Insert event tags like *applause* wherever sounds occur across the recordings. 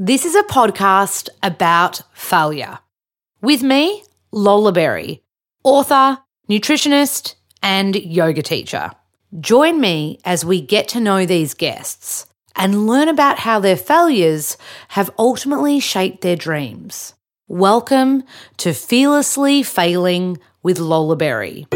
This is a podcast about failure. With me, Lola Berry, author, nutritionist, and yoga teacher. Join me as we get to know these guests and learn about how their failures have ultimately shaped their dreams. Welcome to Fearlessly Failing with Lola Berry.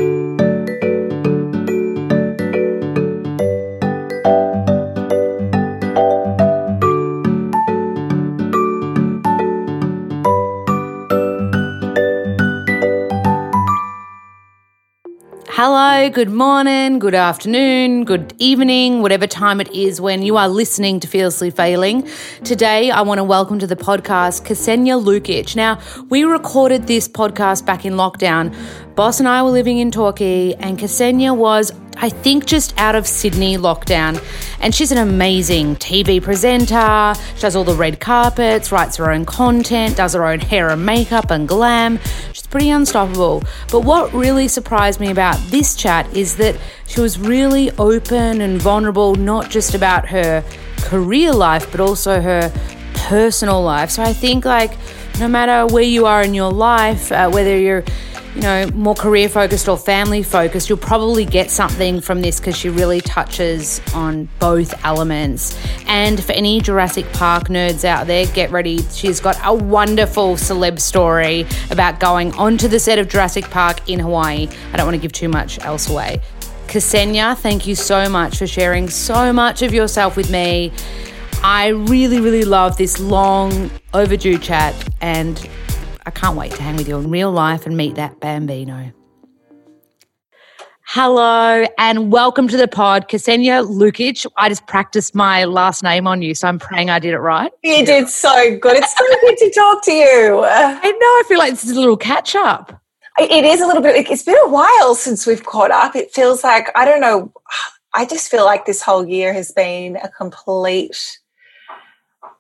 Hello, good morning, good afternoon, good evening, whatever time it is when you are listening to Fearlessly Failing. Today, I want to welcome to the podcast Ksenija Lukich. Now, we recorded this podcast back in lockdown. Boss and I were living in Torquay, and Ksenija was, I think, just out of Sydney lockdown. And she's an amazing TV presenter. She does all the red carpets, writes her own content, does her own hair and makeup and glam She's pretty unstoppable. But what really surprised me about this chat is that she was really open and vulnerable, not just about her career life, but also her personal life. So I think, like, no matter where you are in your life, uh, whether you're you know, more career focused or family focused, you'll probably get something from this because she really touches on both elements. And for any Jurassic Park nerds out there, get ready. She's got a wonderful celeb story about going onto the set of Jurassic Park in Hawaii. I don't want to give too much else away. Ksenija, thank you so much for sharing so much of yourself with me. I really, really love this long overdue chat and I can't wait to hang with you in real life and meet that Bambino. Hello and welcome to the pod, Ksenija Lukich. I just practiced my last name on you, so I'm praying I did it right. You did so good. It's so good to talk to you. I know. I feel like this is a little catch up. It is a little bit. It's been a while since we've caught up. It feels like I don't know. I just feel like this whole year has been a complete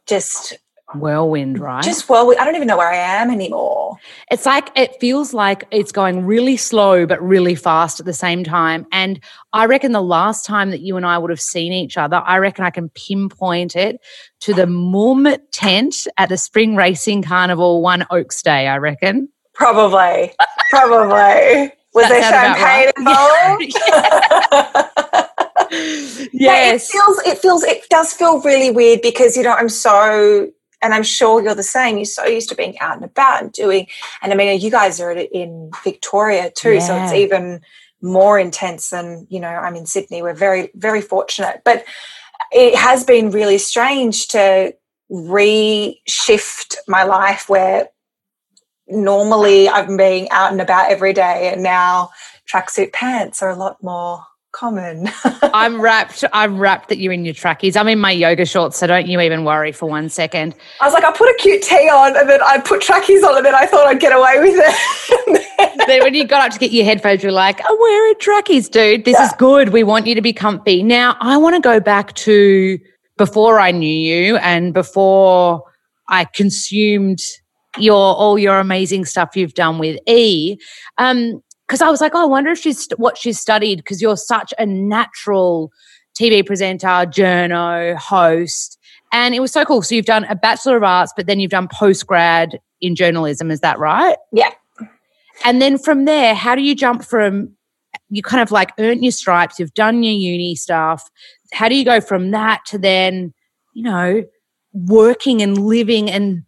just whirlwind, right? Just whirlwind. I don't even know where I am anymore. It's like it feels like it's going really slow but really fast at the same time. And I reckon the last time that you and I would have seen each other, I reckon I can pinpoint it to the Mumm tent at the Spring Racing Carnival one Oaks Day. I reckon. Probably. Probably. *laughs* Was there champagne right? involved? *laughs* yes. it feels it feels it does feel really weird because you know I'm so and I'm sure you're the same. You're so used to being out and about and doing. And I mean, you guys are in Victoria too, yeah. so it's even more intense than you know. I'm in Sydney. We're very very fortunate, but it has been really strange to reshift my life where normally I'm being out and about every day, and now tracksuit pants are a lot more common. *laughs* I'm wrapped. I'm wrapped that you're in your trackies. I'm in my yoga shorts, so don't you even worry for one second. I was like, I put a cute tee on, and then I put trackies on, and then I thought I'd get away with it. *laughs* then when you got up to get your headphones, you're like, I'm wearing trackies, dude. This yeah. is good. We want you to be comfy. Now, I want to go back to before I knew you and before I consumed your all your amazing stuff you've done with E. Um, because I was like, oh, I wonder if she's what she's studied because you're such a natural TV presenter, journo, host. And it was so cool. So you've done a Bachelor of Arts, but then you've done post grad in journalism. Is that right? Yeah. And then from there, how do you jump from you kind of like earned your stripes, you've done your uni stuff. How do you go from that to then, you know, working and living and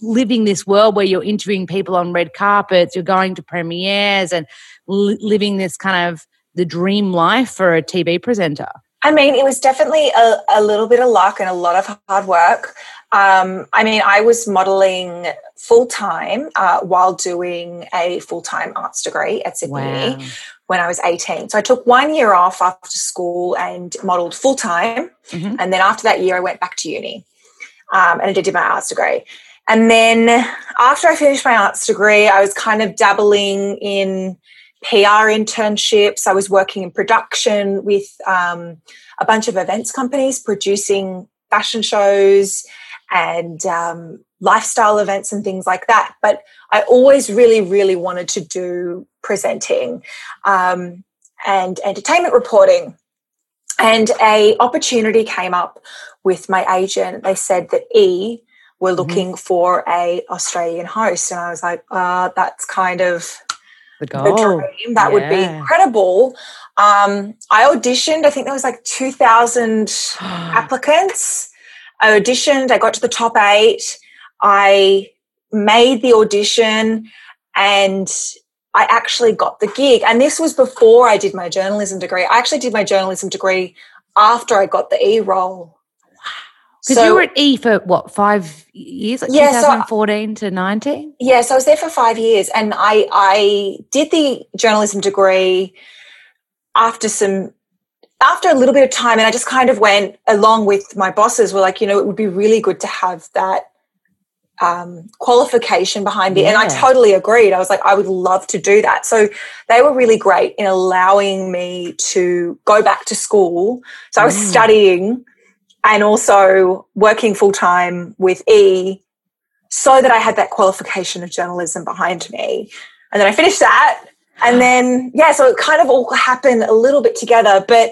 living this world where you're interviewing people on red carpets, you're going to premieres and li- living this kind of the dream life for a TV presenter? I mean, it was definitely a, a little bit of luck and a lot of hard work. Um, I mean, I was modeling full time uh, while doing a full time arts degree at Sydney wow. when I was 18. So I took one year off after school and modeled full time. Mm-hmm. And then after that year, I went back to uni um, and I did my arts degree. And then after I finished my arts degree, I was kind of dabbling in PR internships. I was working in production with um, a bunch of events companies producing fashion shows and um, lifestyle events and things like that. But I always really, really wanted to do presenting um, and entertainment reporting. And a opportunity came up with my agent. They said that E were mm-hmm. looking mm-hmm. for a Australian host, and I was like, uh, that's kind of the, goal. the dream. That yeah. would be incredible. Um, I auditioned. I think there was like two thousand *gasps* applicants. I auditioned. I got to the top eight. I made the audition, and I actually got the gig. And this was before I did my journalism degree. I actually did my journalism degree after I got the E role. Because so, you were at E for what five years, like yeah, 2014 so, to 19. Yeah, so I was there for five years, and I I did the journalism degree after some after a little bit of time, and I just kind of went along with my bosses. Were like, you know, it would be really good to have that um, qualification behind me, yeah. and I totally agreed. I was like, I would love to do that. So they were really great in allowing me to go back to school. So I was mm. studying and also working full time with E so that I had that qualification of journalism behind me. And then I finished that. And then, yeah, so it kind of all happened a little bit together, but,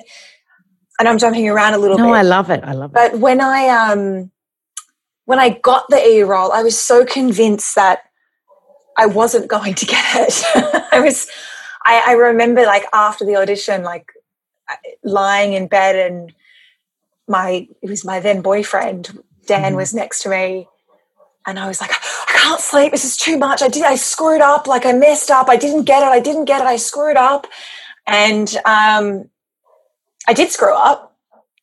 and I'm jumping around a little no, bit. No, I love it. I love it. But when I, um, when I got the E role, I was so convinced that I wasn't going to get it. *laughs* I was, I, I remember like after the audition, like lying in bed and my it was my then boyfriend Dan mm-hmm. was next to me and I was like I can't sleep. This is too much. I did I screwed up. Like I messed up. I didn't get it. I didn't get it. I screwed up. And um, I did screw up.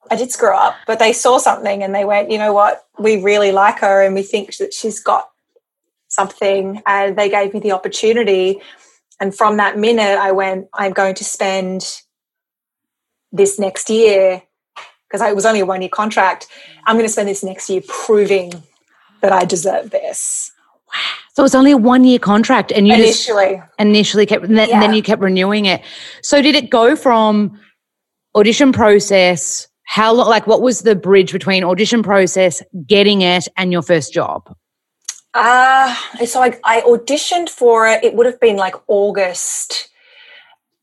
I did screw up but they saw something and they went you know what? We really like her and we think that she's got something. And they gave me the opportunity. And from that minute I went I'm going to spend this next year because it was only a one year contract. I'm going to spend this next year proving that I deserve this. Wow. So it's only a one year contract, and you initially initially kept, and then, yeah. then you kept renewing it. So did it go from audition process? How long? Like, what was the bridge between audition process, getting it, and your first job? Uh, so I, I auditioned for it. It would have been like August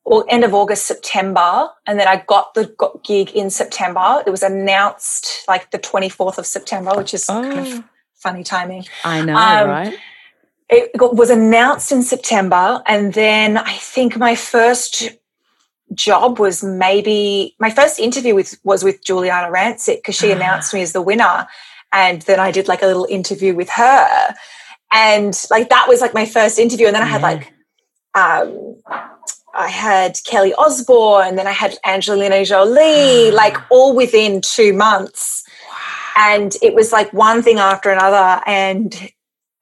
or end of August, September, and then I got the gig in September. It was announced like the 24th of September, which is oh. kind of oh. funny timing. I know, um, right? It was announced in September, and then I think my first job was maybe my first interview with was with Giuliana Rancic because she announced me as the winner, and then I did like a little interview with her, and like that was like my first interview, and then I had yeah. like um I had Kelly Osbourne, then I had Angelina Jolie, like all within two months. And it was like one thing after another. And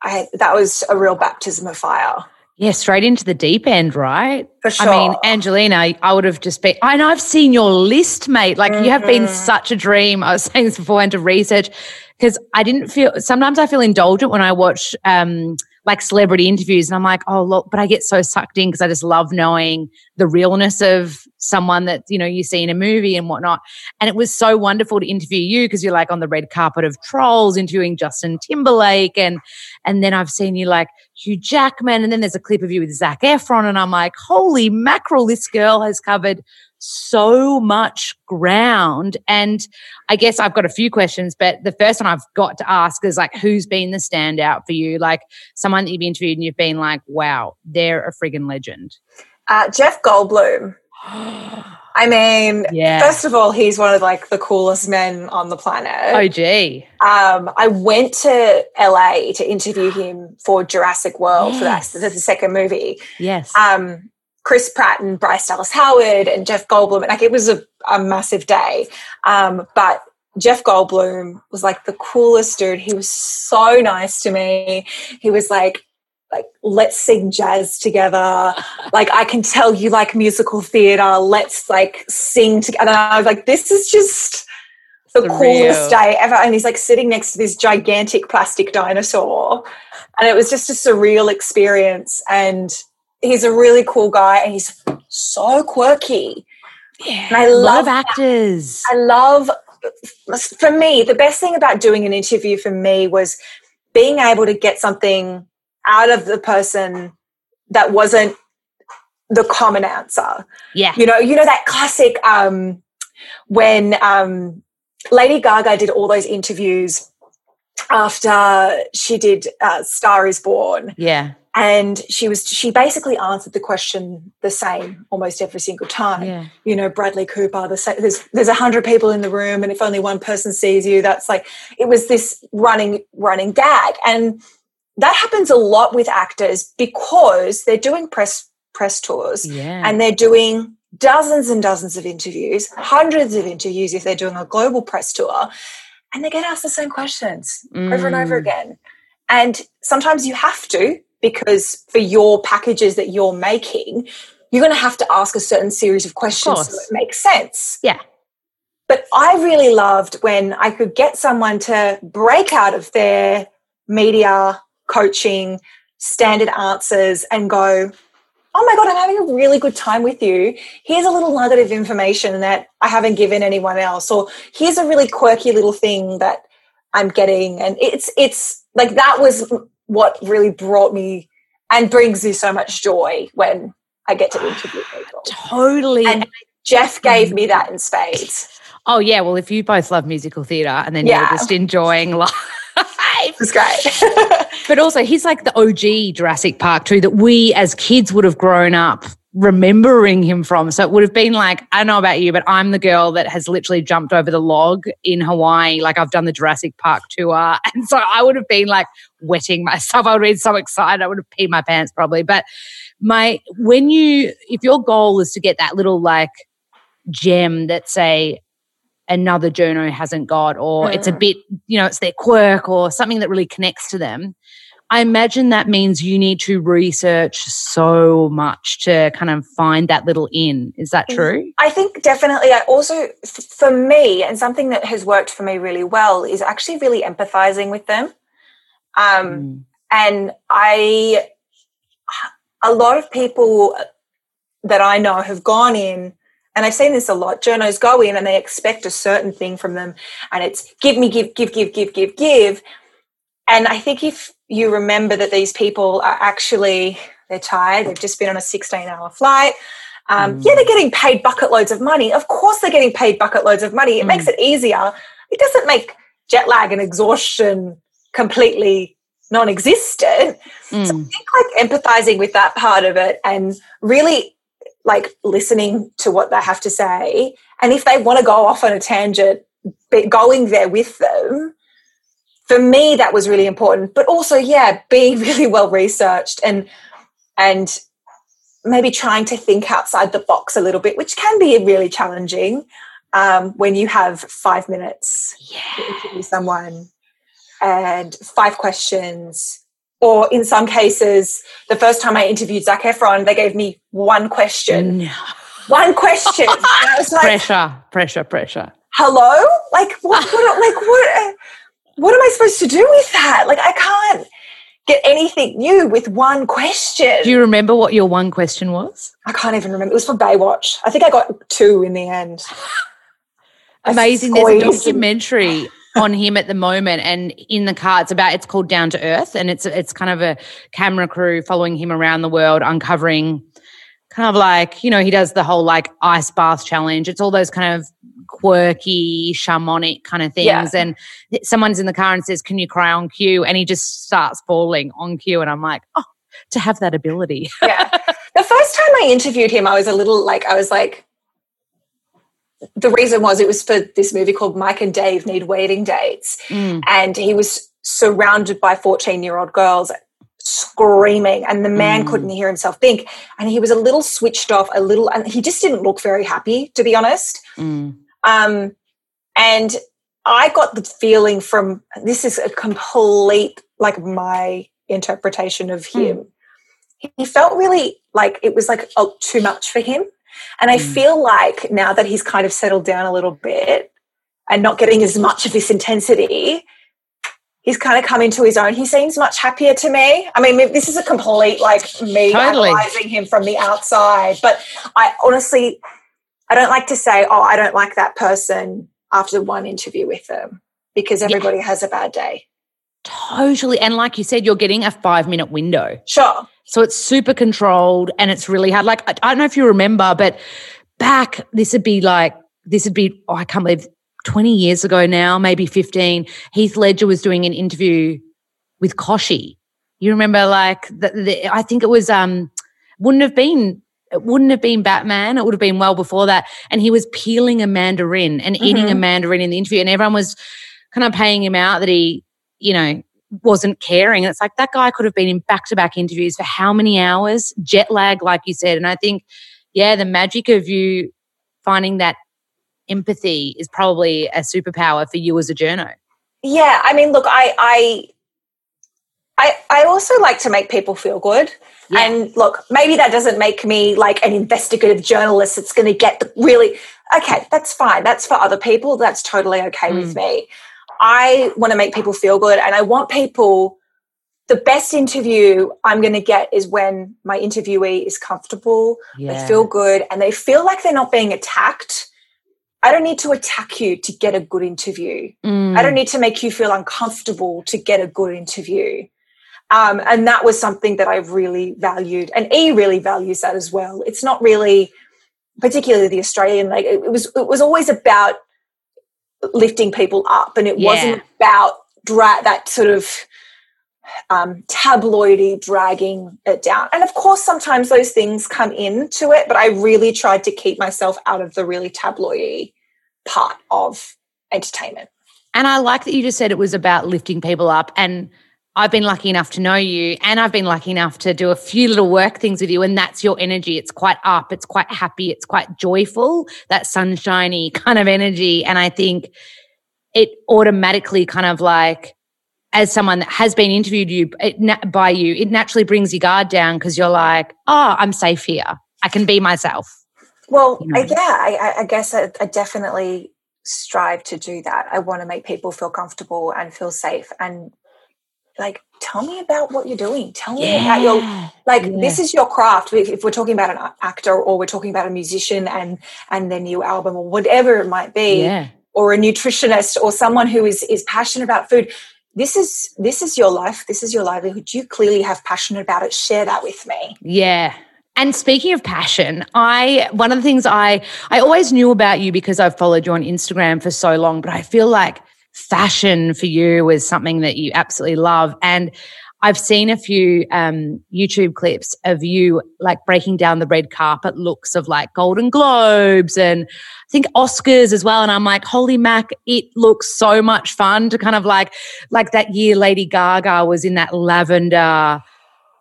I, that was a real baptism of fire. Yeah, straight into the deep end, right? For sure. I mean, Angelina, I would have just been, and I've seen your list, mate. Like, mm-hmm. you have been mm-hmm. such a dream. I was *laughs* saying this before I went to research because I didn't feel, sometimes I feel indulgent when I watch, um, like celebrity interviews and I'm like, oh, look, but I get so sucked in because I just love knowing the realness of someone that, you know, you see in a movie and whatnot. And it was so wonderful to interview you because you're like on the red carpet of trolls interviewing Justin Timberlake. And, and then I've seen you like Hugh Jackman. And then there's a clip of you with Zac Efron. And I'm like, holy mackerel, this girl has covered so much ground. And I guess I've got a few questions, but the first one I've got to ask is like, who's been the standout for you? Like someone that you've interviewed and you've been like, wow, they're a friggin' legend. Uh, Jeff Goldblum. *gasps* I mean, yeah. first of all, he's one of like the coolest men on the planet. Oh, gee. Um, I went to LA to interview him for Jurassic World yes. for that, the second movie. Yes. Um, Chris Pratt and Bryce Dallas Howard and Jeff Goldblum. And Like it was a, a massive day. Um, but Jeff Goldblum was like the coolest dude. He was so nice to me. He was like, like let's sing jazz together. like I can tell you like musical theater. Let's like sing together. And I was like, this is just the Surreal. coolest day ever. And he's like sitting next to this gigantic plastic dinosaur. And it was just a surreal experience. And he's a really cool guy and he's so quirky. Yeah, and I love actors. I love for me, the best thing about doing an interview for me was being able to get something out of the person that wasn't the common answer. Yeah. You know, you know that classic um when um Lady Gaga did all those interviews after she did uh, Star is Born. Yeah. And she was she basically answered the question the same almost every single time. Yeah. You know, Bradley Cooper. The, there's there's a hundred people in the room, and if only one person sees you, that's like it was this running running gag, and that happens a lot with actors because they're doing press press tours Yeah. and they're doing dozens and dozens of interviews, hundreds of interviews if they're doing a global press tour, and they get asked the same questions over and over Mm. again. And sometimes you have to because for your packages that you're making, you're going to have to ask a certain series of questions so it makes sense. Yeah. But I really loved when I could get someone to break out of their media coaching standard answers and go, Oh my God, I'm having a really good time with you. Here's a little nugget of information that I haven't given anyone else. Or here's a really quirky little thing that I'm getting. And it's, it's like that was what really brought me and brings me so much joy when I get to interview *gasps* people. Totally. And Jeff gave me that in spades. oh yeah. Well, if you both love musical theatre and then Yeah. you're just enjoying *laughs* life. It's great. *laughs* But also, he's like the OG Jurassic Park too, that we as kids would have grown up remembering him from. So it would have been like, I don't know about you, but I'm the girl that has literally jumped over the log in Hawaii. Like I've done the Jurassic Park tour. *laughs* And so I would have been like wetting myself. I would have been so excited. I would have peed my pants probably. But my, when you, if your goal is to get that little like gem that say, another journo hasn't got, or it's a Mm. bit, you know, it's their quirk or something that really connects to them. I imagine that means you need to research so much to kind of find that little in. Is that Mm. true? I think definitely. I also, for me, and something that has worked for me really well is actually really empathizing with them. Um, Mm. and I, a lot of people that I know have gone in, and I've seen this a lot. Journos go in and they expect a certain thing from them, and it's give me, give, give, give, give, give, give. And I think if you remember that these people are actually they're tired, they've just been on a 16 hour flight. Um, Mm. Yeah, they're getting paid bucket loads of money. Of course, they're getting paid bucket loads of money. It Mm. makes it easier. It doesn't make jet lag and exhaustion completely non existent. So I Mm. think like empathizing with that part of it and really like listening to what they have to say. And if they want to go off on a tangent, going there with them. For me, that was really important. But also, yeah, being *laughs* really well researched and and maybe trying to think outside the box a little bit, which can be really challenging um, when you have five minutes to interview someone and five questions. Or in some cases, the first time I interviewed Zac Efron, they gave me one question. No. One question. and I was like, *laughs* Pressure, pressure, pressure. hello? Like what, what like what what am I supposed to do with that? Like I can't get anything new with one question. Do you remember what your one question was? I can't even remember. It was for Baywatch. I think I got two in the end. *laughs* Amazing. There's a documentary *laughs* on him at the moment and in the car it's about it's called Down to Earth and it's it's kind of a camera crew following him around the world uncovering kind of like, you know, he does the whole like ice bath challenge. It's all those kind of quirky, shamanic kind of things. Yeah. And someone's in the car and says, Can you cry on cue? And he just starts falling on cue. And I'm like, Oh, to have that ability. *laughs* yeah. The first time I interviewed him, I was a little like, I was like, the reason was it was for this movie called Mike and Dave Need Wedding Dates. Mm. And he was surrounded by 14 year old girls screaming, and the man Mm. couldn't hear himself think. And he was a little switched off, a little, and he just didn't look very happy, to be honest. Mm. Um, and I got the feeling from this is a complete, like my interpretation of him. He felt really like it was like oh, too much for him. And I Mm. feel like now that he's kind of settled down a little bit and not getting as much of this intensity, he's kind of come into his own. He seems much happier to me. I mean, this is a complete like me Totally. analyzing him from the outside, but I honestly, I don't like to say, oh, I don't like that person after one interview with them because everybody has a bad day. Totally. And like you said, you're getting a five minute window. Sure. So it's super controlled and it's really hard. Like, I, I don't know if you remember, but back, this would be like, this would be, oh, I can't believe 20 years ago now, maybe 15, Heath Ledger was doing an interview with Kochie. You remember, like, the, the, I think it was, um, wouldn't have been, it wouldn't have been Batman. It would have been well before that. And he was peeling a mandarin and eating mm-hmm. a mandarin in the interview. And everyone was kind of paying him out that he, you know, wasn't caring. And it's like that guy could have been in back to back interviews for how many hours? Jet lag, like you said. And I think, yeah, the magic of you finding that empathy is probably a superpower for you as a journo. Yeah, I mean, look, I I I, I also like to make people feel good. Yeah. And look, maybe that doesn't make me like an investigative journalist that's going to get the really okay, that's fine. That's for other people. That's totally okay mm. with me. I want to make people feel good and I want people the best interview I'm going to get is when my interviewee is comfortable, yeah. they feel good, and they feel like they're not being attacked. I don't need to attack you to get a good interview. Mm. I don't need to make you feel uncomfortable to get a good interview. Um, and that was something that I really valued. And E really values that as well. It's not really, particularly the Australian, like it, it was, it was always about lifting people up and it yeah. wasn't about dra- that sort of um, tabloidy dragging it down. And of course, sometimes those things come into it, but I really tried to keep myself out of the really tabloidy part of entertainment. And I like that you just said it was about lifting people up. And I've been lucky enough to know you, and I've been lucky enough to do a few little work things with you. And that's your energy. It's quite up, it's quite happy, it's quite joyful, that sunshiny kind of energy. And I think it automatically kind of like, as someone that has been interviewed you it, by you, it naturally brings your guard down because you're like, oh, I'm safe here. I can be myself. Well, you know? yeah, I, I guess I, I definitely strive to do that. I want to make people feel comfortable and feel safe and like tell me about what you're doing tell me yeah. about your like yeah. this is your craft if we're talking about an actor or we're talking about a musician and and their new album or whatever it might be yeah. or a nutritionist or someone who is is passionate about food this is this is your life this is your livelihood. You clearly have passion about it. Share that with me. Yeah. And speaking of passion, I one of the things I I always knew about you because I've followed you on Instagram for so long, but I feel like fashion for you is something that you absolutely love. And I've seen a few um, YouTube clips of you like breaking down the red carpet looks of like Golden Globes and I think Oscars as well. And I'm like, holy mac, it looks so much fun to kind of like, like that year Lady Gaga was in that lavender,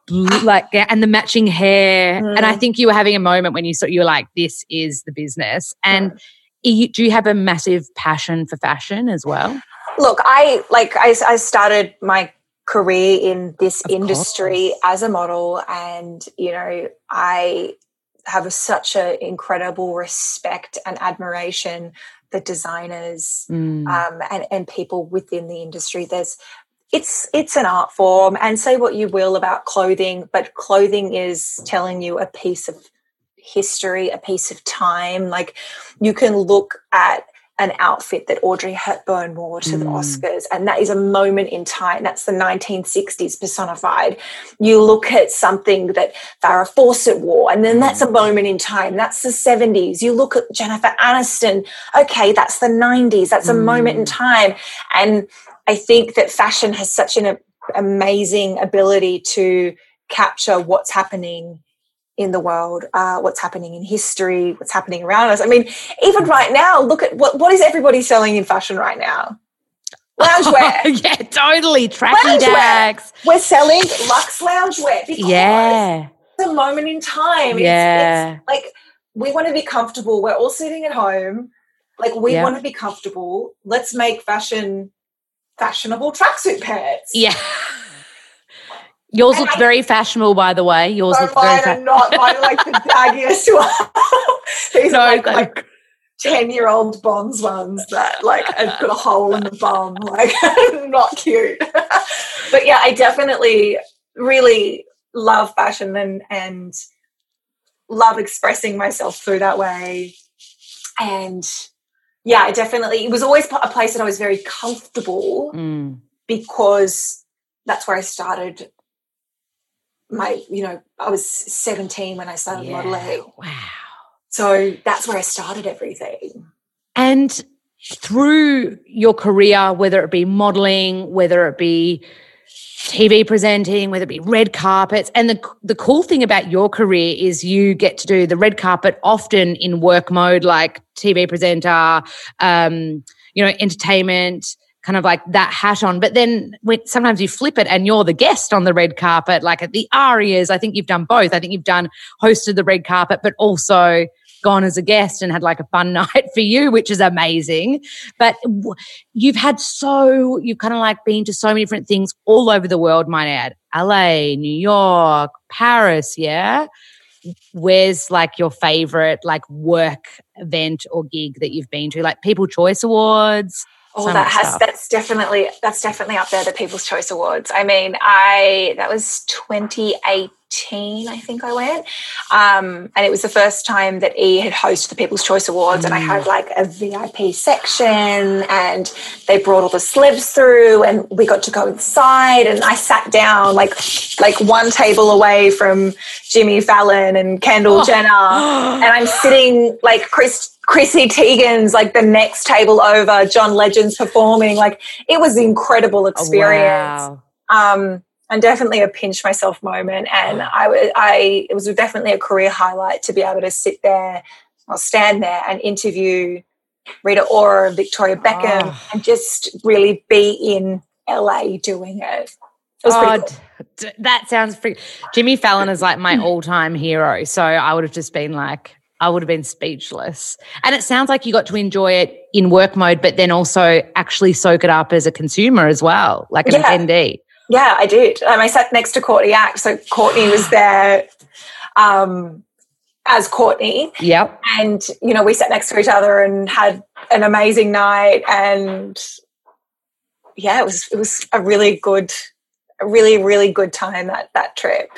like, and the matching hair. Mm. And I mm. think you were having a moment when you saw, you were like, this is the business. And mm do you have a massive passion for fashion as well? Look, I like I, I started my career in this of industry course. as a model, and you know I have a, such an incredible respect and admiration for designers mm. um, and and people within the industry. There's it's it's an art form, and say what you will about clothing, but clothing is telling you a piece of history, a piece of time. Like you can look at an outfit that Audrey Hepburn wore to mm. the Oscars, and that is a moment in time. That's the 1960s personified. You look at something that Farrah Fawcett wore, and then that's a mm. moment in time. That's the 70s. You look at Jennifer Aniston, okay, that's the 90s. That's a mm. moment in mm. time. And I think that fashion has such an amazing ability to capture what's happening in the world, uh, what's happening in history, what's happening around us. I mean, even right now, look at what what is everybody selling in fashion right now? *laughs* Loungewear. yeah, totally. Tracking bags. We're selling luxe loungewear because yeah. it's a moment in time. Yeah. It's, it's like we want to be comfortable. We're all sitting at home. Like we want to be comfortable. Let's make fashion fashionable tracksuit pants. Yeah. Yours looks very fashionable, by the way. Yours looks very fashionable. not *laughs* mine like the daggiest *laughs* one. These no, are like, like 10 year old bonds ones that like have got a hole in the bum. *laughs* Like, not cute. but yeah, I definitely really love fashion and, and love expressing myself through that way. And yeah, I definitely, it was always a place that I was very comfortable mm. because that's where I started my you know i was 17 when i started yeah. modeling wow so that's where i started everything and through your career, whether it be modeling, whether it be TV presenting, whether it be red carpets. And the, the cool thing about your career is you get to do the red carpet often in work mode, like TV presenter, um, you know, entertainment, kind of like that hat on. But then when, sometimes you flip it and you're the guest on the red carpet, like at the ARIAs. I think you've done both. I think you've done hosted the red carpet, but also gone as a guest and had like a fun *laughs* night for you, which is amazing. But you've had so, you've kind of like been to so many different things all over the world, might add. LA, New York, Paris, yeah? Where's like your favorite like work event or gig that you've been to? Like People Choice Awards? Oh, so that has stuff. that's definitely that's definitely up there. The People's Choice Awards. I mean, I that was 2018 I think I went. Um, and it was the first time that E had hosted the People's Choice Awards. Mm. And I had mm. like a VIP section and they brought all the celebs through and we got to go inside. And I sat down like like one table away from Jimmy Fallon and Kendall oh. Jenner. *gasps* and I'm sitting like Chris Chrissy Teigen's like the next table over, John Legend's performing. Like it was an incredible experience. Oh, wow. Um, and definitely a pinch myself moment. And I was, I, it was definitely a career highlight to be able to sit there or stand there and interview Rita Ora, Victoria Beckham, oh. and just really be in LA doing it. it oh, cool. that sounds free. Jimmy Fallon is like my *clears throat* all time hero. So I would have just been like, I would have been speechless. And it sounds like you got to enjoy it in work mode, but then also actually soak it up as a consumer as well, like an yeah. attendee. Yeah, I did. Um, I sat next to Courtney Act. So Courtney was *sighs* there um, as Courtney. Yep. And, you know, we sat next to each other and had an amazing night. And yeah, it was, it was a really good, a really, really good time that, that trip.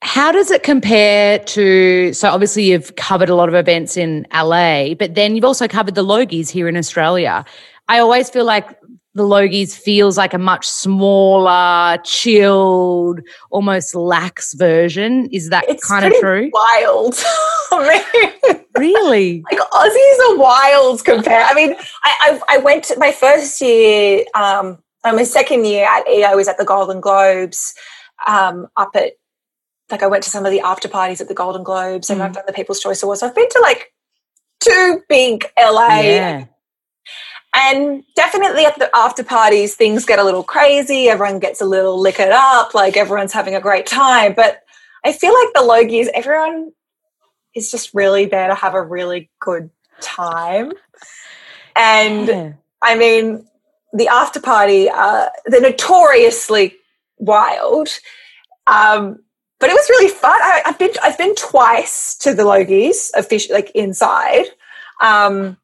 How does it compare to? So, obviously, you've covered a lot of events in LA, but then you've also covered the Logies here in Australia. I always feel like the Logies feels like a much smaller, chilled, almost lax version. Is that it's kind of true? Wild. *laughs* really? Like Aussies are wild compared. I mean, I, I, I went to my first year, um, my second year at EO was at the Golden Globes, um, up at like I went to some of the after parties at the Golden Globes and mm. I've done the People's Choice Awards. So I've been to like two big LA yeah. And definitely at the after parties, things get a little crazy. Everyone gets a little liquored up, like everyone's having a great time. But I feel like the Logies, everyone is just really there to have a really good time. And yeah. I mean, the after party, uh, they're notoriously wild. Um, but it was really fun. I, have been I've been twice to the Logies, official like inside. Um,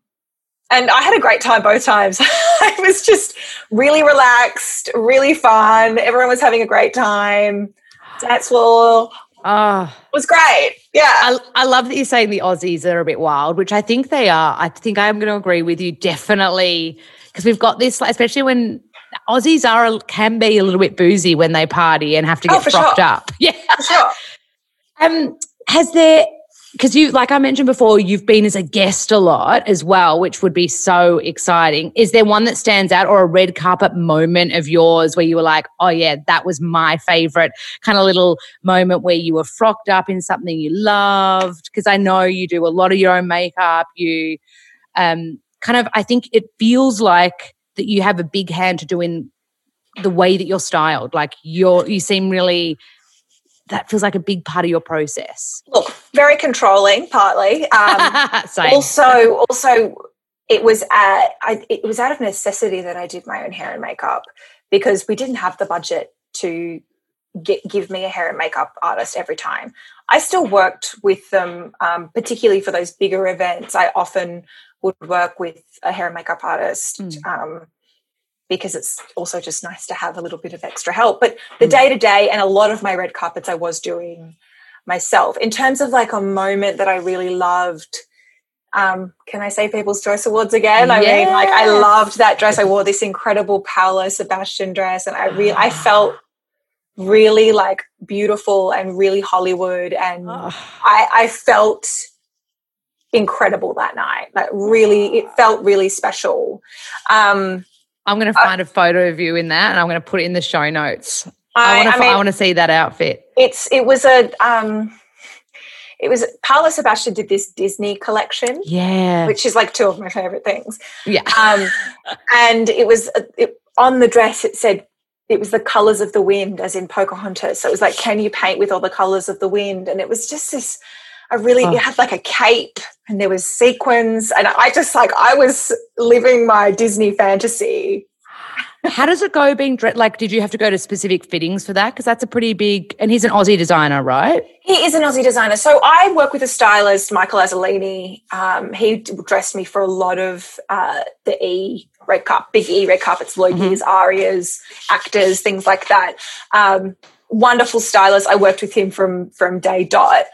and I had a great time both times. *laughs* I was just really relaxed, really fun. Everyone was having a great time. Dance floor. Oh, was great. Yeah. I, I love that you're saying the Aussies are a bit wild, which I think they are. I think I'm going to agree with you definitely because we've got this, especially when Aussies are can be a little bit boozy when they party and have to oh, get oh, propped sure. up. *laughs* Yeah. For sure. Um, has there because you like i mentioned before you've been as a guest a lot as well which would be so exciting. Is there one that stands out or a red carpet moment of yours where you were like oh yeah that was my favorite kind of little moment where you were frocked up in something you loved? Because i know you do a lot of your own makeup. You um kind of i think it feels like that you have a big hand to do in the way that you're styled. Like you're you seem really that feels like a big part of your process. Look, very controlling, partly. Um, *laughs* also, also, it was at, I, it was out of necessity that I did my own hair and makeup because we didn't have the budget to get, give me a hair and makeup artist every time. I still worked with them, um, particularly for those bigger events. I often would work with a hair and makeup artist. Mm. Um, because it's also just nice to have a little bit of extra help. But the day to day and a lot of my red carpets I was doing myself. In terms of like a moment that I really loved, um, can I say People's Choice Awards again? I mean, like I loved that dress. I wore this incredible Paolo Sebastian dress, and I really, I felt really like beautiful and really Hollywood, and I, I felt incredible that night. Like really, it felt really special. Um, I'm going to find a photo of you in that, and I'm going to put it in the show notes. I, I want to. I, mean, that outfit. It's. It was a. Um, it was Paolo Sebastian did this Disney collection, yeah, which is like two of my favorite things. Yeah, um, and it was it, on the dress. It said it was the colors of the wind, as in Pocahontas. So it was like, can you paint with all the colors of the wind? And it was just this. I really, oh. it had like a cape and there was sequins, and I just like I was living my Disney fantasy how does it go being dressed? like? Did you have to go to specific fittings for that? Because that's a pretty big. And he's an Aussie designer, right? He is an Aussie designer. So I work with a stylist, Michael Azzolini. Um, he dressed me for a lot of uh, the E red carpet, big E red carpets, Logies, mm-hmm. ARIAs, AACTAs, things like that. Um, wonderful stylist. I worked with him from from day dot,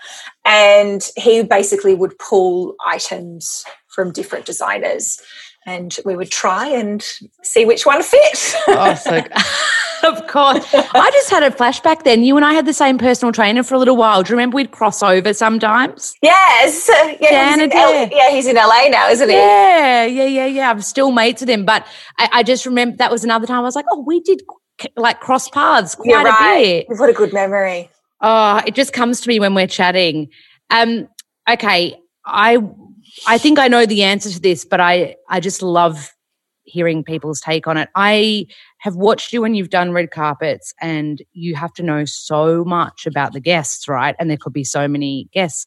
and he basically would pull items from different designers and we would try and see which one fit. oh, so, *laughs* of course. I just had a flashback then. You and I had the same personal trainer for a little while. Do you remember we'd cross over sometimes? Yes. *laughs* Yeah, he's in L- yeah, he's in LA now, isn't he? Yeah, yeah, yeah, yeah. I'm still mates with him. But I, I just remember that was another time I was like, oh, we did like cross paths quite You're right. a bit. What a good memory. Oh, it just comes to me when we're chatting. Um, okay. I I think I know the answer to this, but I I just love hearing people's take on it. I have watched you when you've done red carpets and you have to know so much about the guests, right? And there could be so many guests.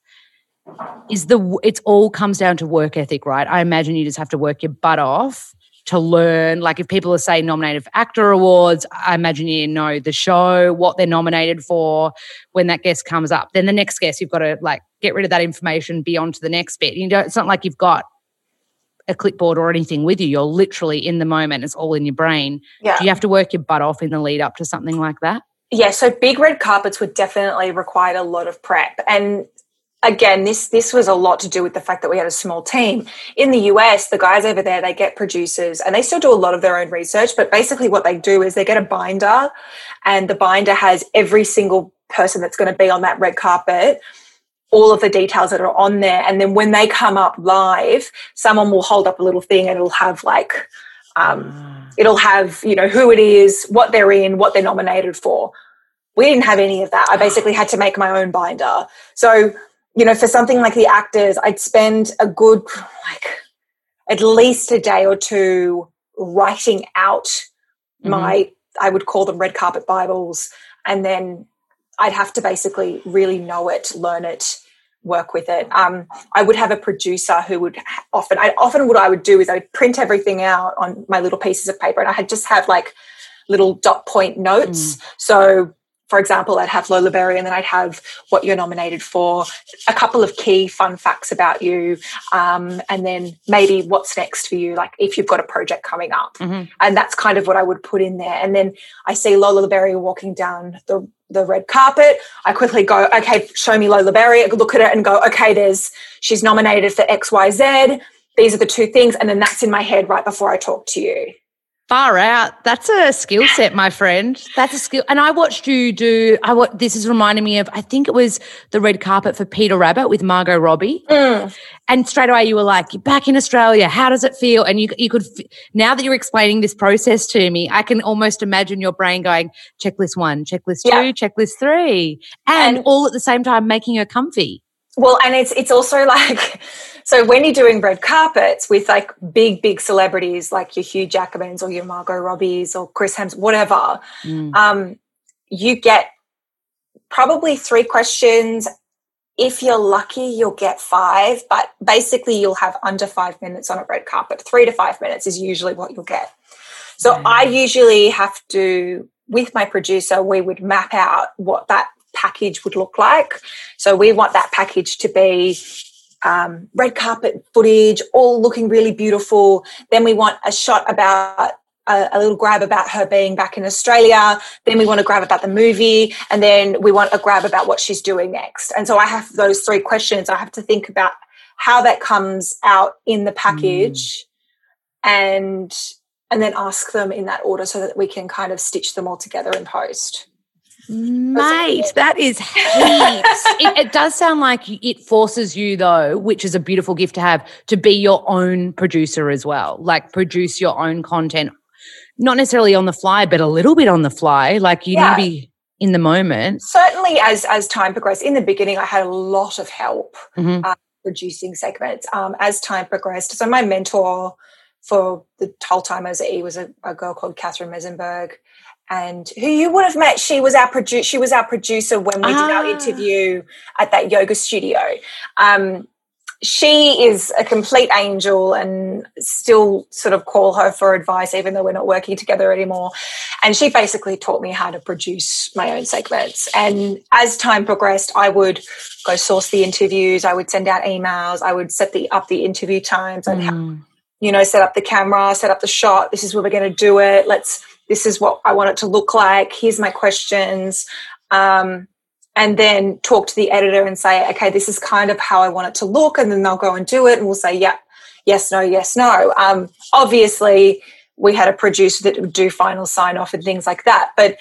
Is the it's all comes down to work ethic, right? I imagine you just have to work your butt off to learn. Like if people are saying nominated for AACTA awards, I imagine you know the show, what they're nominated for when that guest comes up. Then the next guest, you've got to like get rid of that information, be on to the next bit. You know, it's not like you've got a clipboard or anything with you. You're literally in the moment. It's all in your brain. Yeah. Do you have to work your butt off in the lead up to something like that? Yeah, so big red carpets would definitely require a lot of prep. And again, this this was a lot to do with the fact that we had a small team. In the US, the guys over there, they get producers and they still do a lot of their own research, but basically what they do is they get a binder and the binder has every single person that's going to be on that red carpet all of the details that are on there and then when they come up live someone will hold up a little thing and it'll have like um, ah. it'll have you know who it is what they're in what they're nominated for we didn't have any of that i basically had to make my own binder so you know, for something like the AACTAs, I'd spend a good, like, at least a day or two writing out mm-hmm. my, I would call them red carpet Bibles. And then I'd have to basically really know it, learn it, work with it. Um, I would have a producer who would often, I often what I would do is I would print everything out on my little pieces of paper and I had just have like little dot point notes. Mm. So for example, I'd have Lola Berry and then I'd have what you're nominated for, a couple of key fun facts about you, um, and then maybe what's next for you, like if you've got a project coming up. Mm-hmm. And that's kind of what I would put in there. And then I see Lola Berry walking down the the red carpet. I quickly go, okay, show me Lola Berry. I look at it and go, okay, there's she's nominated for X, Y, Z. These are the two things, and then that's in my head right before I talk to you. Far out. That's a skill set, my friend. That's a skill. And I watched you do. I what this is reminding me of. I think it was the red carpet for Peter Rabbit with Margot Robbie. Mm. And straight away you were like, "You're back in Australia. How does it feel?" And you you could now that you're explaining this process to me, I can almost imagine your brain going, "Checklist one, checklist two, yeah. checklist three, and, and all at the same time making her comfy. Well, and it's it's also like so when you're doing red carpets with like big big celebrities like your Hugh Jackmans or your Margot Robbies or Chris Hems, whatever, mm. um, you get probably three questions. If you're lucky, you'll get five, but basically you'll have under five minutes on a red carpet. Three to five minutes is usually what you'll get. So mm. I usually have to with my producer, we would map out what that package would look like. So we want that package to be um, red carpet footage, all looking really beautiful. Then we want a shot about a, a, little grab about her being back in Australia. Then we want to grab about the movie, and then we want a grab about what she's doing next. And so I have those three questions. I have to think about how that comes out in the package, mm. and and then ask them in that order so that we can kind of stitch them all together in post. Mate, that is heaps. *laughs* it, it, does sound like it forces you, though, which is a beautiful gift to have, to be your own producer as well. Like produce your own content, not necessarily on the fly, but a little bit on the fly. Like you yeah. need to be in the moment. Certainly, as as time progressed, in the beginning, I had a lot of help mm-hmm. uh, producing segments. Um, as time progressed, so my mentor for the whole time I was at E was a, a girl called Catherine Mesenberg and who you would have met. She was our producer. She was our producer when we ah. did our ah. interview at that yoga studio. Um, she is a complete angel and still sort of call her for advice even though we're not working together anymore and she basically taught me how to produce my own segments and as time progressed i would go source the interviews i would send out emails i would set the up the interview times and mm. you know set up the camera set up the shot this is where we're going to do it let's this is what I want it to look like. Here's my questions. Um, and then talk to the editor and say, okay, this is kind of how I want it to look. And then they'll go and do it. And we'll say, yeah, yes, no, yes, no. Um, obviously, we had a producer that would do final sign off and things like that. But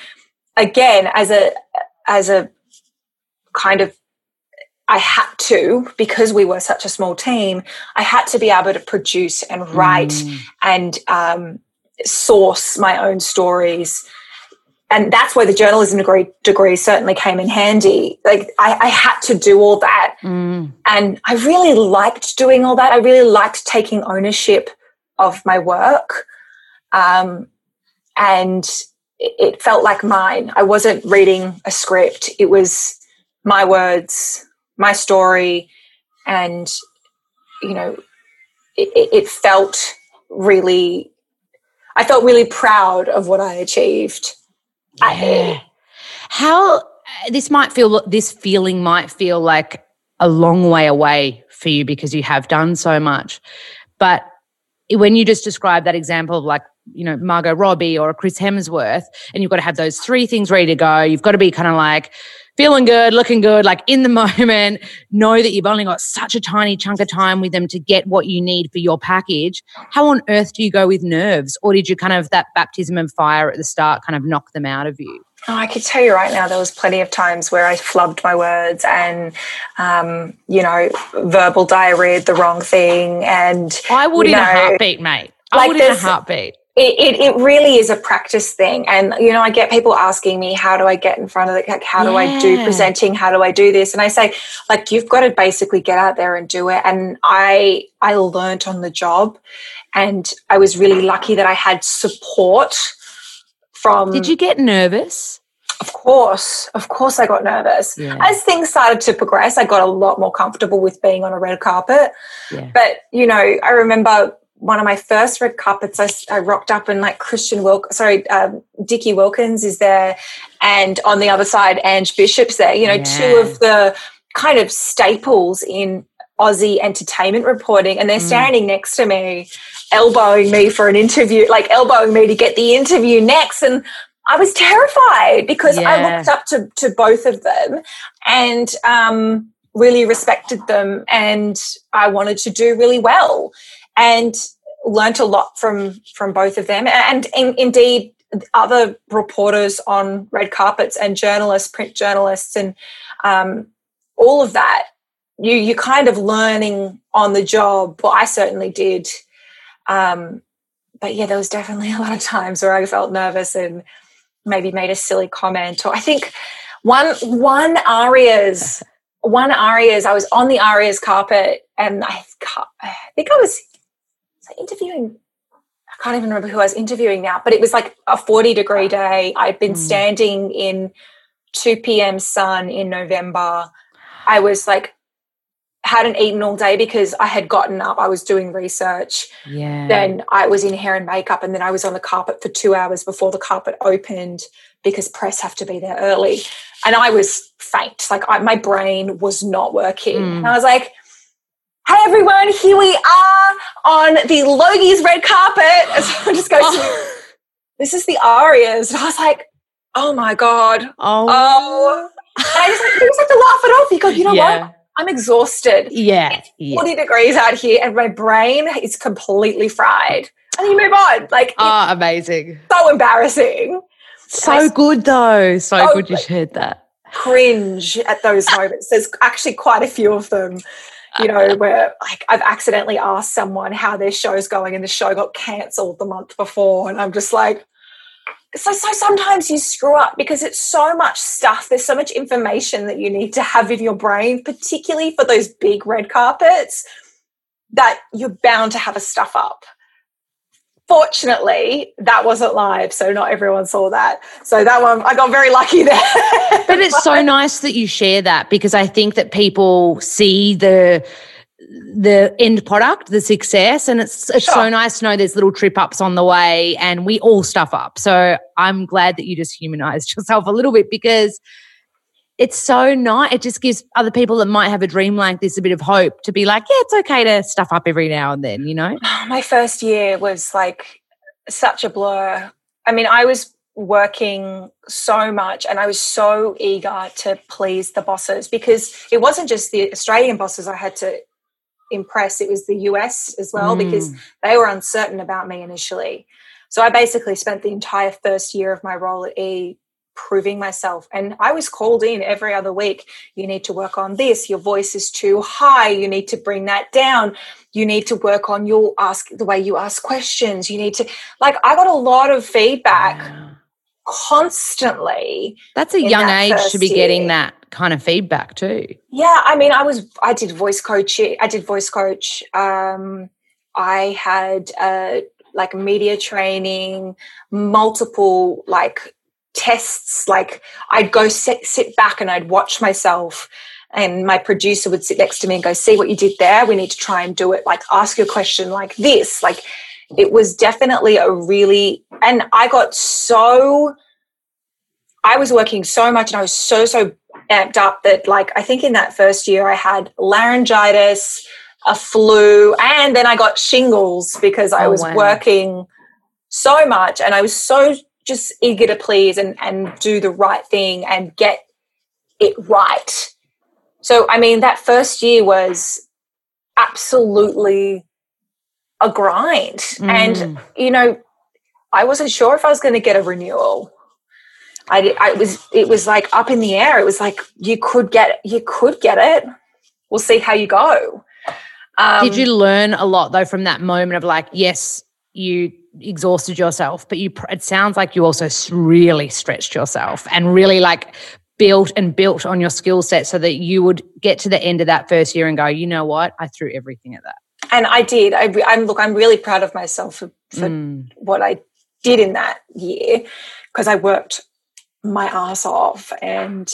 again, as a, as a kind of I had to, because we were such a small team, I had to be able to produce and write mm. and um, source my own stories and that's where the journalism degree degree certainly came in handy. Like I, I had to do all that, mm. and I really liked doing all that. I really liked taking ownership of my work, um, and it felt like mine. I wasn't reading a script; it was my words, my story, and you know, it, it felt really I felt really proud of what I achieved. Yeah. How uh, this might feel this feeling might feel like a long way away for you because you have done so much. But when you just describe that example of like, you know, Margot Robbie or Chris Hemsworth, and you've got to have those three things ready to go, you've got to be kind of like, feeling good, looking good, like in the *laughs* moment, know that you've only got such a tiny chunk of time with them to get what you need for your package. How on earth do you go with nerves? Or did you kind of that baptism of fire at the start kind of knock them out of you? Oh, I could tell you right now, there was plenty of times where I flubbed my words and, um, you know, verbal diarrhea, the wrong thing. And I would in know, a heartbeat, mate. I like would in a heartbeat it, it, it, really is a practice thing. And, you know, I get people asking me, how do I get in front of it? Like, how do I do presenting? How do I do this? And I say, like, you've got to basically get out there and do it. And I, I learned on the job and I was really lucky that I had support from. Did you get nervous? Of course, of course, I got nervous. Yeah. As things started to progress, I got a lot more comfortable with being on a red carpet. Yeah. But, you know, I remember one of my first red carpets, I, I rocked up and like Christian Wilk, sorry, um, Dickie Wilkins is there, and on the other side, Ange Bishop's there. You know, yeah. two of the kind of staples in Aussie entertainment reporting, and they're mm. standing next to me, elbowing me for an interview, like elbowing me to get the interview next, and I was terrified because yeah. I looked up to to both of them, and um, really respected them, and I wanted to do really well and learnt a lot from from both of them. And in, indeed other reporters on red carpets and journalists print journalists and um, all of that you you kind of learning on the job. Well i certainly did. Um, but yeah there was definitely a lot of times where i felt nervous and maybe made a silly comment. Or i think one one ARIAs one ARIAs i was on the ARIAs carpet and i, I think i was interviewing I can't even remember who I was interviewing now, but it was like a 40 degree day. I'd been mm. standing in 2 p.m. sun in November. I was like, hadn't eaten all day because I had gotten up. I was doing research. Yeah. Then I was in hair and makeup, and then I was on the carpet for two hours before the carpet opened because press have to be there early. And I was faint. Like I, my brain was not working. Mm. And I was like, Hey everyone, here we are on the Logies red carpet. *laughs* And someone just goes, oh. This is the ARIAs. And I was like, Oh my God. Oh. oh. And I just, like, just have to laugh it off. You go, You know yeah. what? I'm exhausted. Yeah. It's 40 yeah. degrees out here and my brain is completely fried. And you move on. Like, oh, amazing. So embarrassing. So good though. So oh, good you shared that. Cringe at those moments. There's actually quite a few of them you know, where like I've accidentally asked someone how their show's going and the show got cancelled the month before. And I'm just like, so, so sometimes you screw up because it's so much stuff. There's so much information that you need to have in your brain, particularly for those big red carpets, that you're bound to have a stuff up. Fortunately, that wasn't live, so not everyone saw that. So that one, I got very lucky there. *laughs* but it's so nice that you share that because I think that people see the the end product, the success, and it's it's sure. so nice to know there's little trip ups on the way, and we all stuff up. So I'm glad that you just humanized *laughs* yourself a little bit because it's so nice. It just gives other people that might have a dream like this a bit of hope to be like, yeah, it's okay to stuff up every now and then, you know? *sighs* My first year was like such a blur. I mean, I was working so much and I was so eager to please the bosses because it wasn't just the Australian bosses I had to impress, it was the US as well mm. because they were uncertain about me initially. So I basically spent the entire first year of my role at E proving myself. And I was called in every other week. You need to work on this. Your voice is too high. You need to bring that down. You need to work on your ask the way you ask questions. You need to like I got a lot of feedback yeah. constantly. That's a young that age to be year. getting that kind of feedback too. Yeah, I mean I was I did voice coaching. I did voice coach. Um I had uh like media training, multiple like tests like i'd go sit, sit back and i'd watch myself and my producer would sit next to me and go see what you did there? We need to try and do it. Like ask your question like this. Like it was definitely a really and i got so i was working so much and i was so so amped up that like i think in that first year i had laryngitis a flu and then i got shingles because i oh, was wow. working so much and i was so just eager to please and, and do the right thing and get it right. So, I mean, that first year was absolutely a grind. Mm. And, you know, I wasn't sure if I was going to get a renewal. I, I was, it was like up in the air. It was like, you could get, you could get it. We'll see how you go. Um, Did you learn a lot though from that moment of like, yes, you exhausted yourself, but you it sounds like you also really stretched yourself and really like built and built on your skill set so that you would get to the end of that first year and go, you know what, I threw everything at that. And I did. I, am look. I'm really proud of myself for, for mm. what I did in that year because I worked my ass off and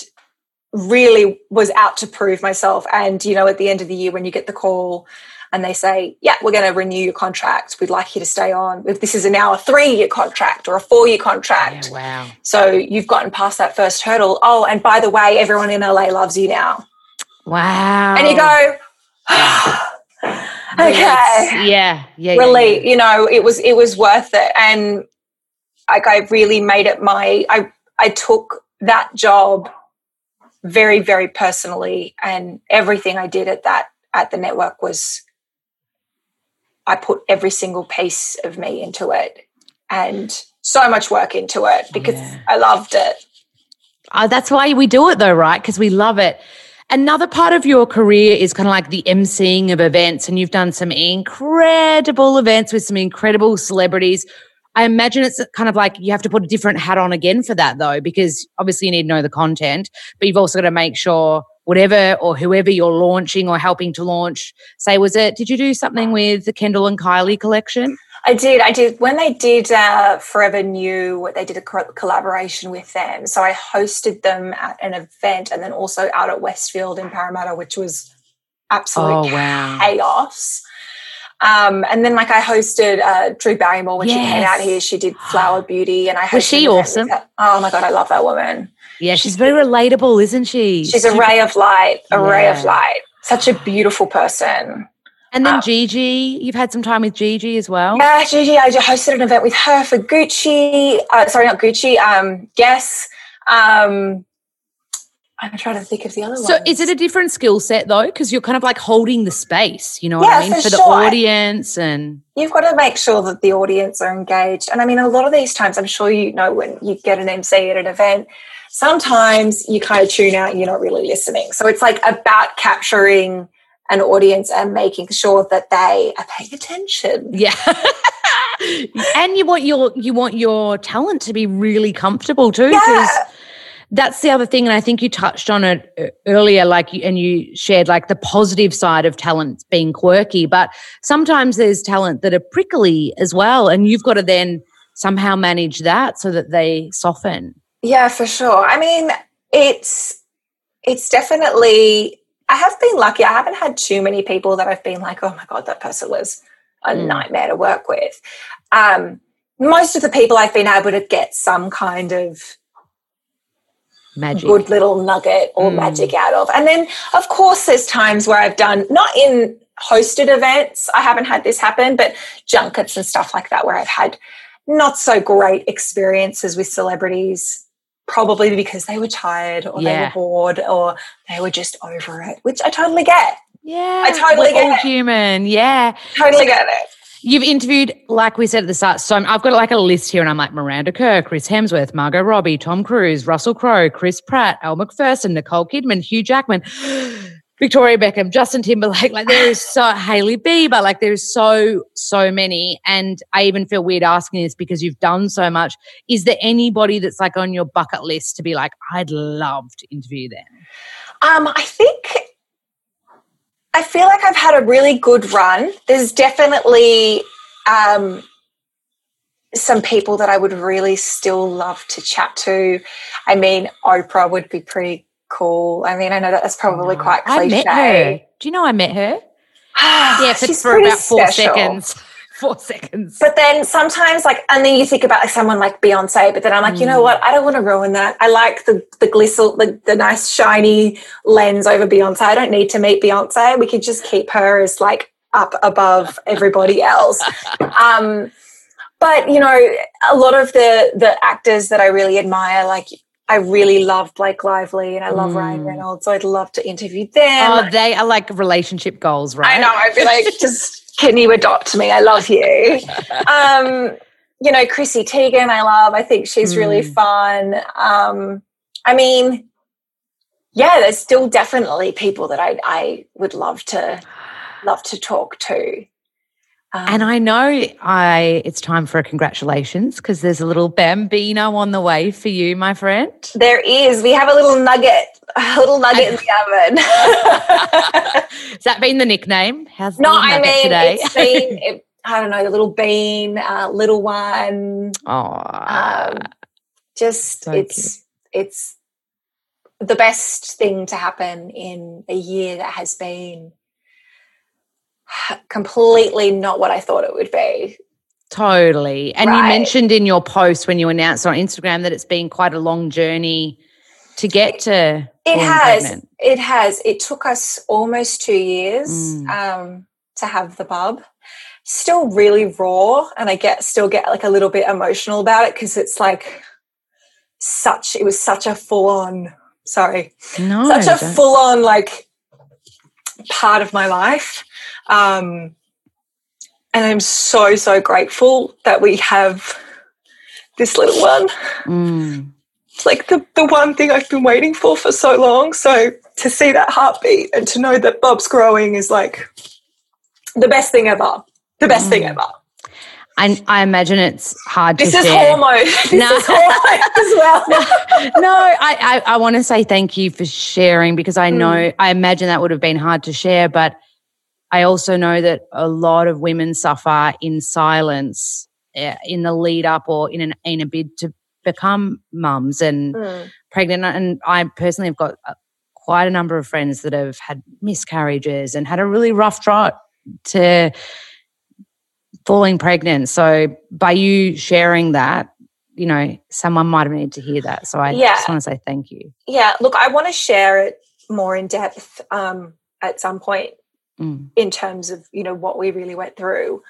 really was out to prove myself. And you know, at the end of the year, when you get the call and they say, yeah, we're going to renew your contract. We'd like you to stay on. If this is now a three year contract or a four year contract. Yeah, wow. So you've gotten past that first hurdle. Oh, and by the way, everyone in LA loves you now. Wow. And you go, *sighs* okay. Yeah. Yeah. Really, yeah, yeah. you know, it was, it was worth it. And like, I really made it my, I, I took that job very, very personally and everything I did at that, at the network was I put every single piece of me into it and so much work into it because yeah. I loved it. Uh, that's why we do it though, right? Because we love it. Another part of your career is kind of like the emceeing of events, and you've done some incredible events with some incredible celebrities. I imagine it's kind of like you have to put a different hat on again for that, though, because obviously you need to know the content, but you've also got to make sure whatever or whoever you're launching or helping to launch. Say, was it, did you do something with the Kendall and Kylie collection? I did. I did. When they did uh, Forever New, they did a collaboration with them. So I hosted them at an event and then also out at Westfield in Parramatta, which was absolute oh, wow. chaos. Um, and then like I hosted uh, Drew Barrymore when yes. she came out here. She did Flower *gasps* Beauty, and I hosted. Was she awesome? Oh my god, I love that woman. Yeah, she's very relatable, isn't she? She's a ray of light, a yeah. ray of light. Such a beautiful person. And then um, Gigi, you've had some time with Gigi as well. Yeah, Gigi, I just hosted an event with her for Gucci. Uh, sorry, not Gucci. Um, Guess. Um, I'm trying to think of the other so ones. is it a different skill set though? Because you're kind of like holding the space, you know Yeah, what I mean, for for, the sure. audience and You've got to make sure that the audience are engaged. And I mean, a lot of these times, I'm sure you know when you get an MC at an event, sometimes you kind of tune out and you're not really listening. So it's like about capturing an audience and making sure that they are paying attention. yeah. *laughs* and you want your you want your talent to be really comfortable too because Yeah. that's the other thing and i think you touched on it uh, earlier like and you shared like the positive side of talent being quirky but sometimes there's talent that are prickly as well and you've got to then somehow manage that so that they soften Yeah, for sure. I mean, it's it's definitely I have been lucky. I haven't had too many people that I've been like, oh my God, that person was a Mm. nightmare to work with. Um, most of the people I've been able to get some kind of magic good little nugget or Mm. magic out of. And then, of course, there's times where I've done not in hosted events, I haven't had this happen, but junkets and stuff like that, where I've had not so great experiences with celebrities, probably because they were tired or they were bored or they were just over it, which I totally get. yeah I totally we're all get it. human yeah Totally get it. You've interviewed, like we said at the start, so I've got like a list here, and I'm like Miranda Kerr, Chris Hemsworth, Margot Robbie, Tom Cruise, Russell Crowe, Chris Pratt, Elle Macpherson, Nicole Kidman, Hugh Jackman, Victoria Beckham, Justin Timberlake. Like there is so Hailey Bieber. Like there's so so many, and I even feel weird asking this because you've done so much. Is there anybody that's like on your bucket list to be like, I'd love to interview them? Um, I think I feel like I've had a really good run. There's definitely um, some people that I would really still love to chat to. I mean, Oprah would be pretty cool. I mean, I know that that's probably No. quite I met her. Do you know I met her? Yeah, for, She's for about four special. seconds. *laughs* Four seconds. But then sometimes, like, and then you think about like someone like Beyonce, but then I'm like, you know Mm. what? I don't want to ruin that. I like the the glistle, the, the nice shiny lens over Beyonce. I don't need to meet Beyonce. We could just keep her as like up above everybody else. *laughs* Um, but you know, a lot of the the actors that I really admire, like I really love Blake Lively and I love Ryan Mm. Reynolds, so I'd love to interview them. Oh, they are like relationship goals, right? I know. I'd be like, *laughs* just can you adopt me? I love you. Um, you know, Chrissy Teigen, I love. I think she's really Mm. fun. Um, I mean, yeah, there's still definitely people that I I would love to love to talk to. Um, And I know I it's time for a congratulations because there's a little bambino on the way for you, my friend. there is. We have a little nugget, a little nugget in the *laughs* oven. Has that been the nickname? How's no, I mean today? it's been. *laughs* It, I don't know, the little bean, uh, little one. oh, um, just so it's it's the best thing to happen in a year that has been *sighs* completely not what I thought it would be. totally. And you mentioned in your post when you announced on Instagram that it's been quite a long journey to get to. It has. pregnant. It has. It took us almost two years Mm. um, to have the bub. Still really raw, and I get still get like a little bit emotional about it because it's like such. It was such a full on. Sorry, No, such a full on like part of my life. Um, and I'm so, so grateful that we have this little one. Mm. It's like the, the one thing I've been waiting for for so long. So to see that heartbeat and to know that Bob's growing is like the best thing ever. The best thing Mm. ever. And I imagine it's hard to share. *laughs* This to is hormone. This No. is hormone as *laughs* well. no, I, I, I want to say thank you for sharing because I know, Mm. I imagine that would have been hard to share, but I also know that a lot of women suffer in silence uh, in the lead up or in, an, in a bid to become mums and Mm. pregnant. And I personally have got uh, quite a number of friends that have had miscarriages and had a really rough trot to falling pregnant. So by you sharing that, you know, someone might have needed to hear that. So I Yeah. just want to say thank you. Yeah, look, I want to share it more in depth um, at some point Mm. in terms of you know what we really went through.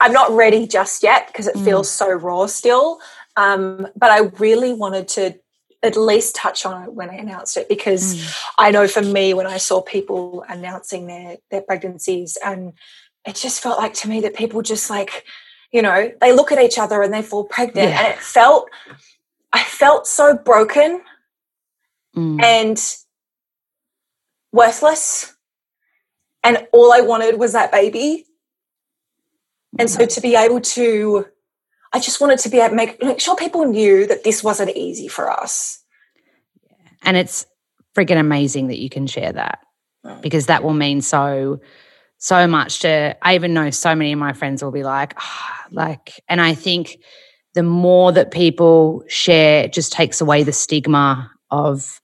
I'm not ready just yet because it Mm. feels so raw still. Um, but I really wanted to at least touch on it when I announced it because mm. I know for me when I saw people announcing their their pregnancies and it just felt like to me that people just like you know they look at each other and they fall pregnant yeah. and it felt I felt so broken mm. and worthless and all I wanted was that baby and so mm. to be able to I just wanted to be able to make, make sure people knew that this wasn't easy for us. And it's freaking amazing that you can share that mm. because that will mean so so much to i even know so many of my friends will be like oh, like and i think the more that people share it just takes away the stigma of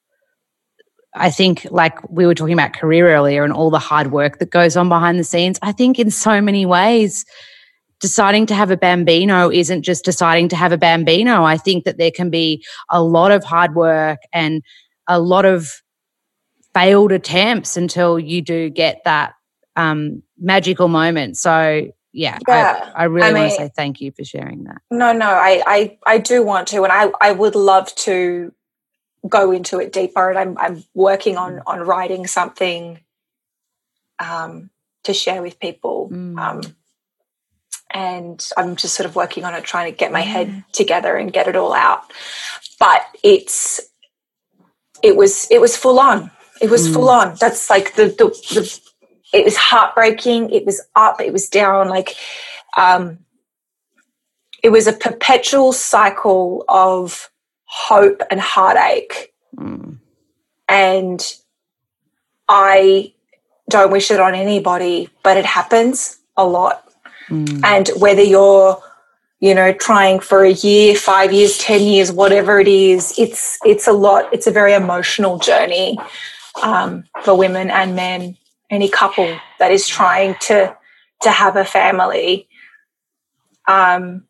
i think like we were talking about career earlier and all the hard work that goes on behind the scenes i think in so many ways deciding to have a bambino isn't just deciding to have a bambino. I think that there can be a lot of hard work and a lot of failed attempts until you do get that um, magical moment. So yeah, yeah. I, I, really I mean, want to say thank you for sharing that. No, no, I, I, I do want to, and I, I would love to go into it deeper. And I'm, I'm working on, on writing something um, to share with people. Mm. Um, and I'm just sort of working on it, trying to get my head together and get it all out. But it's it was it was full on. It was mm. full on. That's like the, the the it was heartbreaking. It was up. It was down. Like um, it was a perpetual cycle of hope and heartache. Mm. And I don't wish it on anybody, but it happens a lot Mm. And whether you're, you know, trying for a year, five years, 10 years, whatever it is, it's, it's a lot, it's a very emotional journey um, for women and men, any couple that is trying to, to have a family. Um,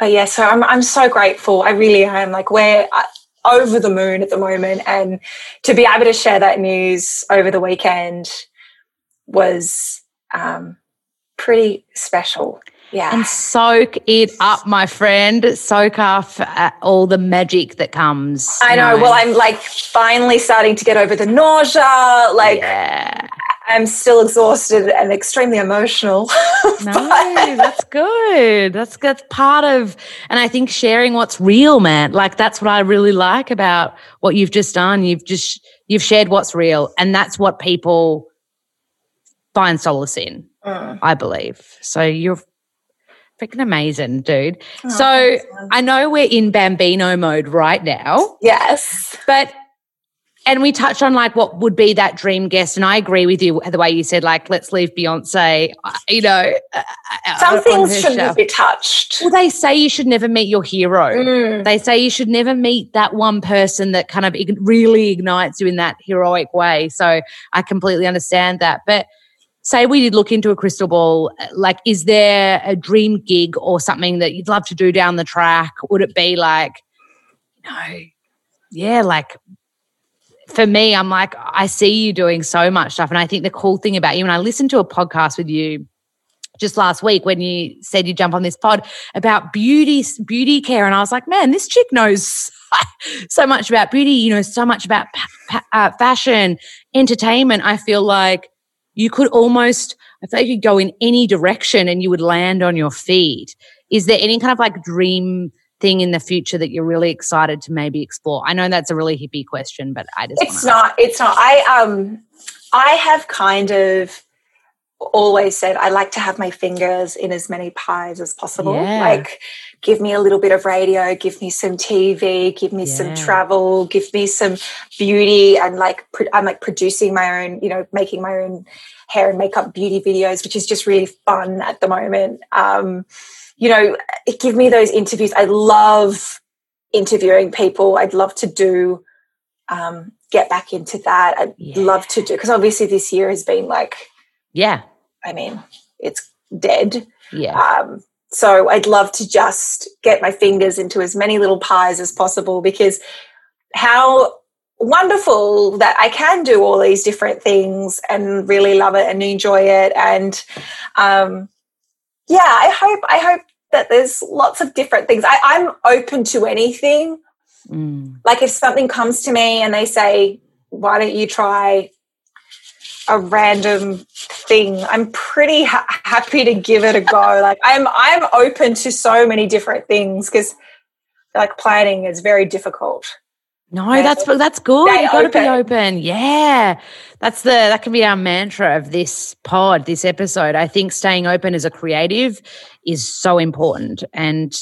but yeah, so I'm, I'm so grateful. I really am. Like, we're uh, over the moon at the moment. And to be able to share that news over the weekend was um, pretty special. Yeah. And soak it up, my friend. Soak up uh, all the magic that comes. I know. know. Well, I'm like finally starting to get over the nausea. Like, yeah. I'm still exhausted and extremely emotional. *laughs* no, that's good. That's that's part of, and I think sharing what's real, man. Like that's what I really like about what you've just done. You've just you've shared what's real, and that's what people find solace in. Mm. I believe. So you're freaking amazing, dude. Oh, so I know we're in Bambino mode right now. Yes. But and we touched on like what would be that dream guest, and I agree with you the way you said like let's leave Beyonce. You know, uh, uh, some things shouldn't be touched. Well, they say you should never meet your hero. Mm. They say you should never meet that one person that kind of really ignites you in that heroic way. So I completely understand that, but say we did look into a crystal ball, like, is there a dream gig or something that you'd love to do down the track? Would it be like, no, yeah, like for me, I'm like, I see you doing so much stuff. And I think the cool thing about you, and I listened to a podcast with you just last week when you said you jump on this pod about beauty, beauty care. And I was like, man, this chick knows *laughs* so much about beauty, you know, so much about uh, fashion, entertainment. I feel like you could almost, I feel like you could go in any direction and you would land on your feet. Is there any kind of like dream thing in the future that you're really excited to maybe explore? I know that's a really hippie question, but I just it's not. It's not. I um, I have kind of always said I like to have my fingers in as many pies as possible. Yeah. Like give me a little bit of radio, give me some TV, give me yeah. some travel, give me some beauty. And like, I'm like producing my own, you know, making my own hair and makeup beauty videos, which is just really fun at the moment. Um, you know, give me those interviews. I love interviewing people. I'd love to do, um, get back into that. I'd yeah. love to do, because obviously this year has been like, yeah, I mean, it's dead. Yeah. Um, so I'd love to just get my fingers into as many little pies as possible because how wonderful that I can do all these different things and really love it and enjoy it. And um, yeah, I hope I hope that there's lots of different things. I, I'm open to anything. Mm. Like if something comes to me and they say, why don't you try a random thing i'm pretty ha- happy to give it a go *laughs* like i'm i'm open to so many different things because like planning is very difficult no, that's that's good. You've got to be open. Yeah, that's the that can be our mantra of this pod, this episode. I think staying open as a creative is so important, and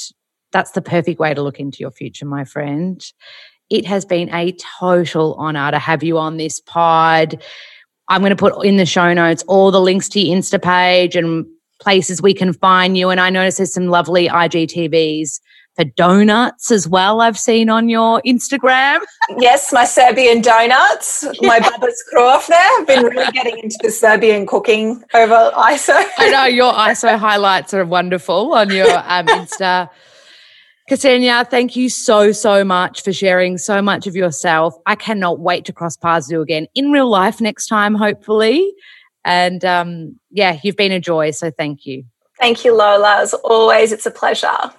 that's the perfect way to look into your future, my friend. It has been a total honor to have you on this pod. I'm going to put in the show notes all the links to your Insta page and places we can find you. And I notice there's some lovely IGTVs for donuts as well, I've seen on your Instagram. *laughs* Yes, my Serbian donuts, yeah. my Baba's krofne. I've been really getting into the Serbian cooking over ISO. I know your ISO highlights are wonderful on your um, Insta. Ksenija, thank you so, so much for sharing so much of yourself. I cannot wait to cross paths with you again in real life next time, hopefully. And um, yeah, you've been a joy. So thank you. Thank you, Lola. As always, it's a pleasure.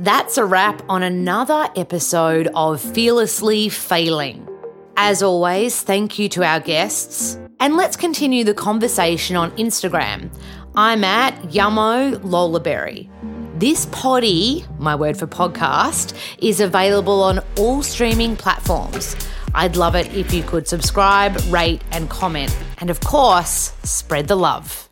That's a wrap on another episode of Fearlessly Failing. As always, thank you to our guests. And let's continue the conversation on Instagram. I'm at Yummo Lolaberry. This poddy, my word for podcast, is available on all streaming platforms. I'd love it if you could subscribe, rate, and comment. And of course, spread the love.